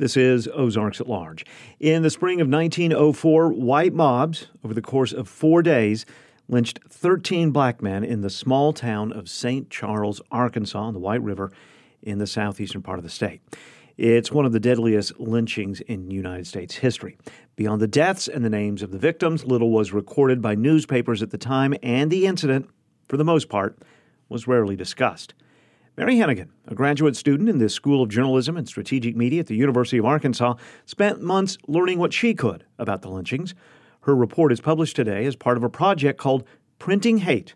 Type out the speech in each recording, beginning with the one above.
This is Ozarks at Large. In the spring of 1904, white mobs, over the course of four days, lynched 13 black men in the small town of St. Charles, Arkansas, on the White River in the southeastern part of the state. It's one of the deadliest lynchings in United States history. Beyond the deaths and the names of the victims, little was recorded by newspapers at the time, and the incident, for the most part, was rarely discussed. Mary Hennigan, a graduate student in the School of Journalism and Strategic Media at the University of Arkansas, spent months learning what she could about the lynchings. Her report is published today as part of a project called Printing Hate.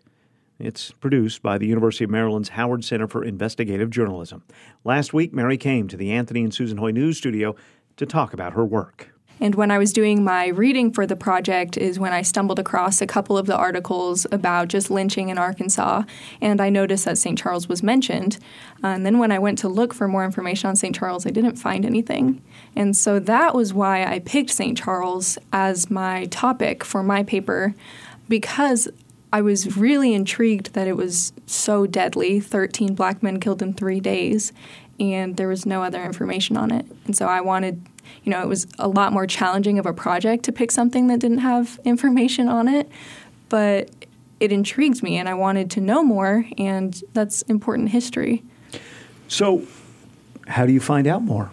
It's produced by the University of Maryland's Howard Center for Investigative Journalism. Last week, Mary came to the Anthony and Susan Hoy News Studio to talk about her work. And when I was doing my reading for the project, is when I stumbled across a couple of the articles about just lynching in Arkansas, and I noticed that St. Charles was mentioned. Uh, and then when I went to look for more information on St. Charles, I didn't find anything. And so that was why I picked St. Charles as my topic for my paper, because I was really intrigued that it was so deadly 13 black men killed in three days, and there was no other information on it. And so I wanted you know, it was a lot more challenging of a project to pick something that didn't have information on it, but it intrigued me and I wanted to know more, and that's important history. So, how do you find out more?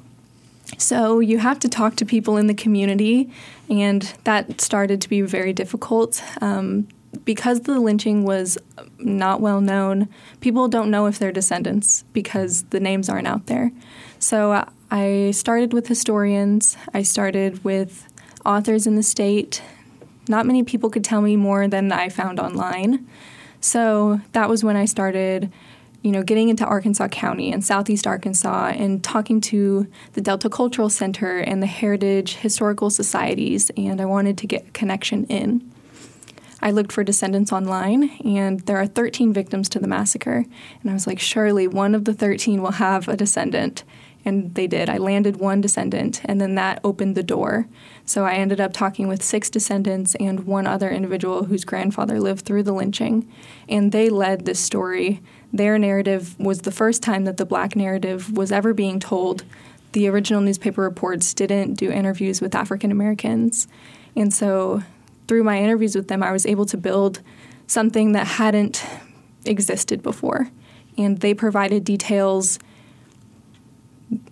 So, you have to talk to people in the community, and that started to be very difficult. Um, because the lynching was not well known, people don't know if they're descendants because the names aren't out there. So uh, I started with historians, I started with authors in the state. Not many people could tell me more than I found online. So that was when I started, you know, getting into Arkansas County and Southeast Arkansas and talking to the Delta Cultural Center and the Heritage Historical Societies, and I wanted to get a connection in. I looked for descendants online, and there are 13 victims to the massacre. And I was like, surely one of the 13 will have a descendant. And they did. I landed one descendant, and then that opened the door. So I ended up talking with six descendants and one other individual whose grandfather lived through the lynching. And they led this story. Their narrative was the first time that the black narrative was ever being told. The original newspaper reports didn't do interviews with African Americans. And so through my interviews with them, I was able to build something that hadn't existed before. And they provided details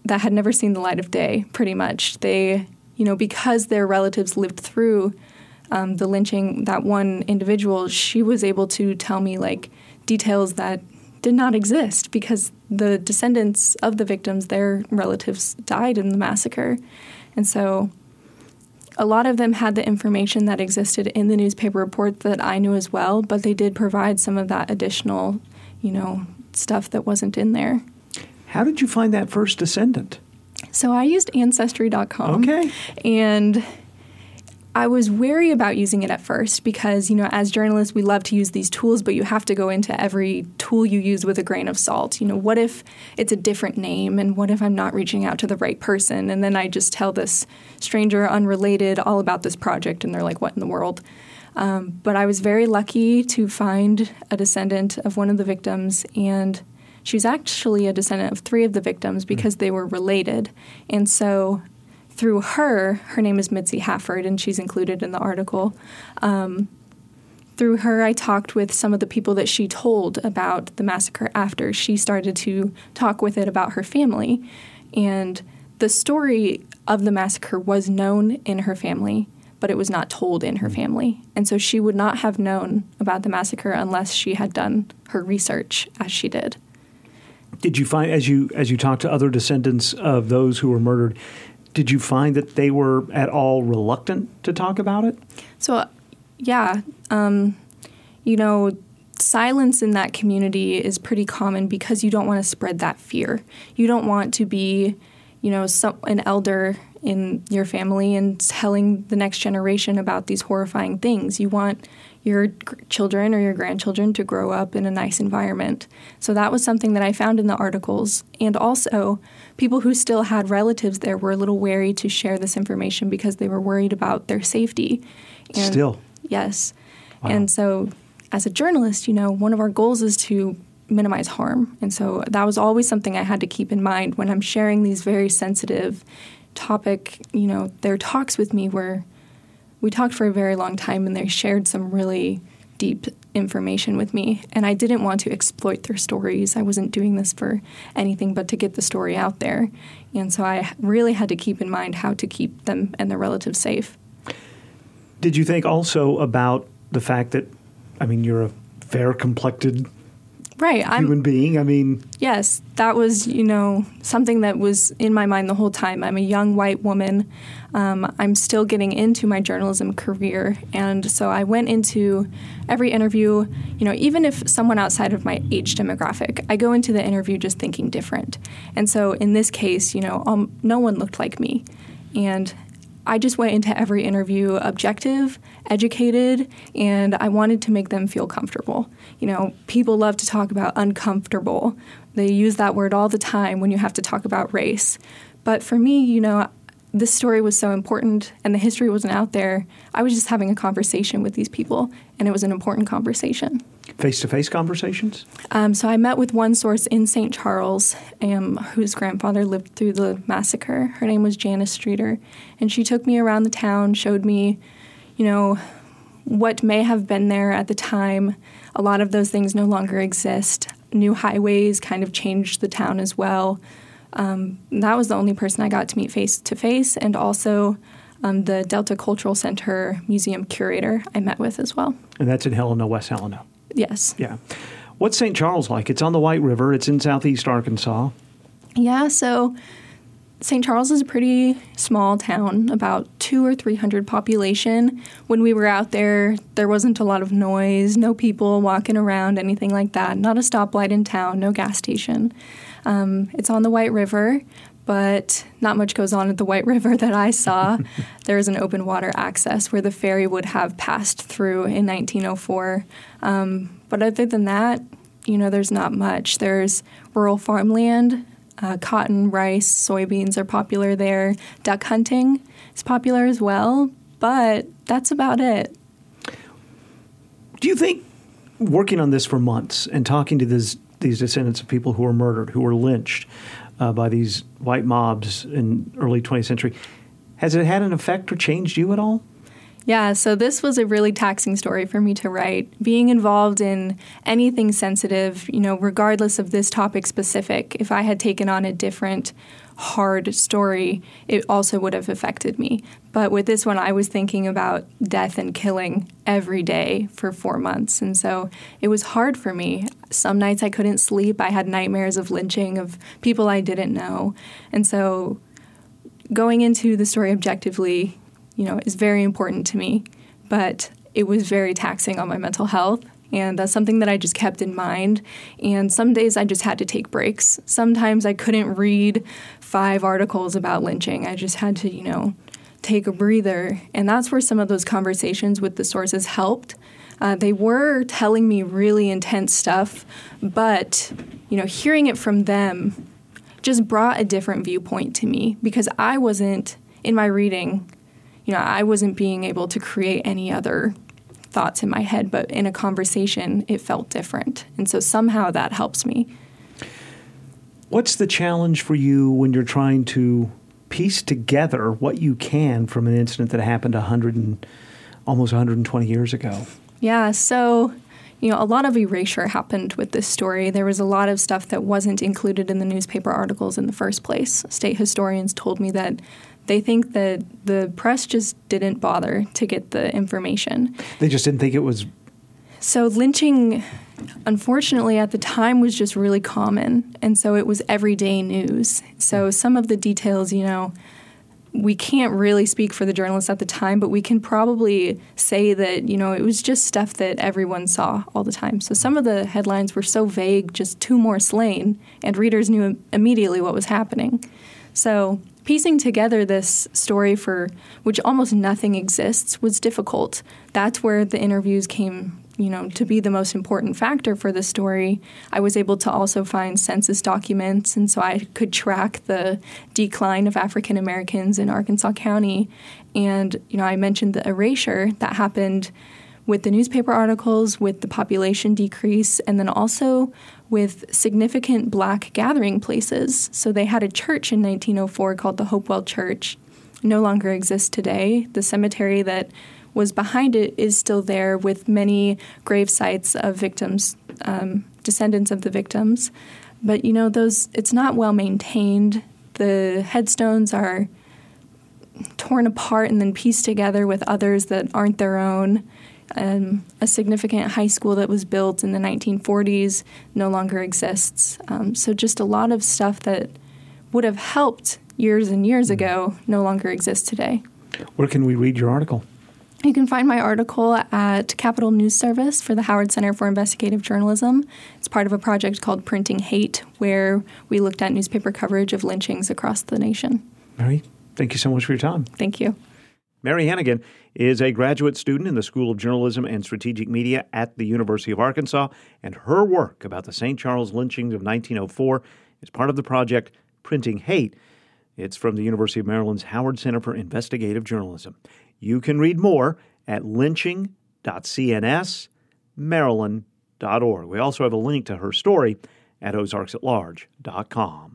that had never seen the light of day, pretty much. They, you know, because their relatives lived through um, the lynching, that one individual, she was able to tell me like details that did not exist because the descendants of the victims, their relatives died in the massacre. And so a lot of them had the information that existed in the newspaper report that I knew as well, but they did provide some of that additional, you know, stuff that wasn't in there. How did you find that first descendant? So I used ancestry.com. Okay. And I was wary about using it at first because, you know, as journalists, we love to use these tools, but you have to go into every tool you use with a grain of salt. You know, what if it's a different name and what if I'm not reaching out to the right person? And then I just tell this stranger, unrelated, all about this project, and they're like, what in the world? Um, but I was very lucky to find a descendant of one of the victims and She's actually a descendant of three of the victims because they were related. And so through her, her name is Mitzi Hafford, and she's included in the article. Um, through her, I talked with some of the people that she told about the massacre after she started to talk with it about her family. And the story of the massacre was known in her family, but it was not told in her family. And so she would not have known about the massacre unless she had done her research as she did. Did you find as you as you talked to other descendants of those who were murdered, did you find that they were at all reluctant to talk about it? So, yeah, um, you know, silence in that community is pretty common because you don't want to spread that fear. You don't want to be, you know, some, an elder in your family and telling the next generation about these horrifying things. You want your children or your grandchildren to grow up in a nice environment. So that was something that I found in the articles. And also, people who still had relatives there were a little wary to share this information because they were worried about their safety. And still? Yes. Wow. And so, as a journalist, you know, one of our goals is to minimize harm. And so that was always something I had to keep in mind when I'm sharing these very sensitive topic, you know, their talks with me were, we talked for a very long time and they shared some really deep information with me. And I didn't want to exploit their stories. I wasn't doing this for anything but to get the story out there. And so I really had to keep in mind how to keep them and their relatives safe. Did you think also about the fact that, I mean, you're a fair complected right human I'm, being i mean yes that was you know something that was in my mind the whole time. I'm a young white woman. Um, i'm still getting into my journalism career and so i went into every interview you know even if someone outside of my age demographic i go into the interview just thinking different. And so in this case you know um, no one looked like me. And I just went into every interview objective, educated, and I wanted to make them feel comfortable. You know, people love to talk about uncomfortable. They use that word all the time when you have to talk about race. But for me, you know, this story was so important and the history wasn't out there. I was just having a conversation with these people, and it was an important conversation. Face to face conversations? Um, so I met with one source in St. Charles, um, whose grandfather lived through the massacre. Her name was Janice Streeter, and she took me around the town, showed me, you know, what may have been there at the time. A lot of those things no longer exist. New highways kind of changed the town as well. Um, that was the only person I got to meet face to face, and also um, the Delta Cultural Center museum curator I met with as well. And that's in Helena, West Helena. Yes. Yeah. What's St. Charles like? It's on the White River. It's in southeast Arkansas. Yeah. So St. Charles is a pretty small town, about two or three hundred population. When we were out there, there wasn't a lot of noise, no people walking around, anything like that. Not a stoplight in town, no gas station. Um, it's on the White River, but not much goes on at the White River that I saw. there is an open water access where the ferry would have passed through in 1904. Um, but other than that, you know, there's not much. There's rural farmland. Uh, cotton, rice, soybeans are popular there. Duck hunting is popular as well, but that's about it. Do you think working on this for months and talking to this these descendants of people who were murdered, who were lynched uh, by these white mobs in early 20th century. Has it had an effect or changed you at all? Yeah, so this was a really taxing story for me to write. Being involved in anything sensitive, you know, regardless of this topic specific, if I had taken on a different hard story, it also would have affected me. But with this one, I was thinking about death and killing every day for four months. And so it was hard for me. Some nights I couldn't sleep. I had nightmares of lynching, of people I didn't know. And so going into the story objectively, you know, is very important to me. But it was very taxing on my mental health. And that's something that I just kept in mind. And some days I just had to take breaks. Sometimes I couldn't read five articles about lynching. I just had to, you know, take a breather. And that's where some of those conversations with the sources helped. Uh, they were telling me really intense stuff, but, you know, hearing it from them just brought a different viewpoint to me because I wasn't, in my reading, you know, I wasn't being able to create any other thoughts in my head, but in a conversation, it felt different. And so somehow that helps me. What's the challenge for you when you're trying to piece together what you can from an incident that happened 100 and almost 120 years ago? Yeah, so you know, a lot of erasure happened with this story. There was a lot of stuff that wasn't included in the newspaper articles in the first place. State historians told me that they think that the press just didn't bother to get the information. They just didn't think it was. So, lynching, unfortunately, at the time was just really common. And so it was everyday news. So, hmm. some of the details, you know, we can't really speak for the journalists at the time, but we can probably say that, you know, it was just stuff that everyone saw all the time. So some of the headlines were so vague, just two more slain, and readers knew immediately what was happening. So piecing together this story for which almost nothing exists was difficult. That's where the interviews came, you know, to be the most important factor for the story. I was able to also find census documents, and so I could track the decline of African Americans in Arkansas County. And you know, I mentioned the erasure that happened with the newspaper articles, with the population decrease, and then also with significant black gathering places. So they had a church in 1904 called the Hopewell Church. No longer exists today. The cemetery that was behind it is still there with many grave sites of victims, um, descendants of the victims. But you know, those it's not well maintained. The headstones are torn apart and then pieced together with others that aren't their own. Um, a significant high school that was built in the 1940s no longer exists. Um, so, just a lot of stuff that would have helped years and years mm-hmm. ago no longer exists today. Where can we read your article? You can find my article at Capital News Service for the Howard Center for Investigative Journalism. It's part of a project called Printing Hate, where we looked at newspaper coverage of lynchings across the nation. Mary, thank you so much for your time. Thank you. Mary Hennigan is a graduate student in the School of Journalism and Strategic Media at the University of Arkansas, and her work about the St. Charles lynchings of 1904 is part of the project Printing Hate. It's from the University of Maryland's Howard Center for Investigative Journalism. You can read more at lynching.cnsmaryland.org. We also have a link to her story at ozarksatlarge.com.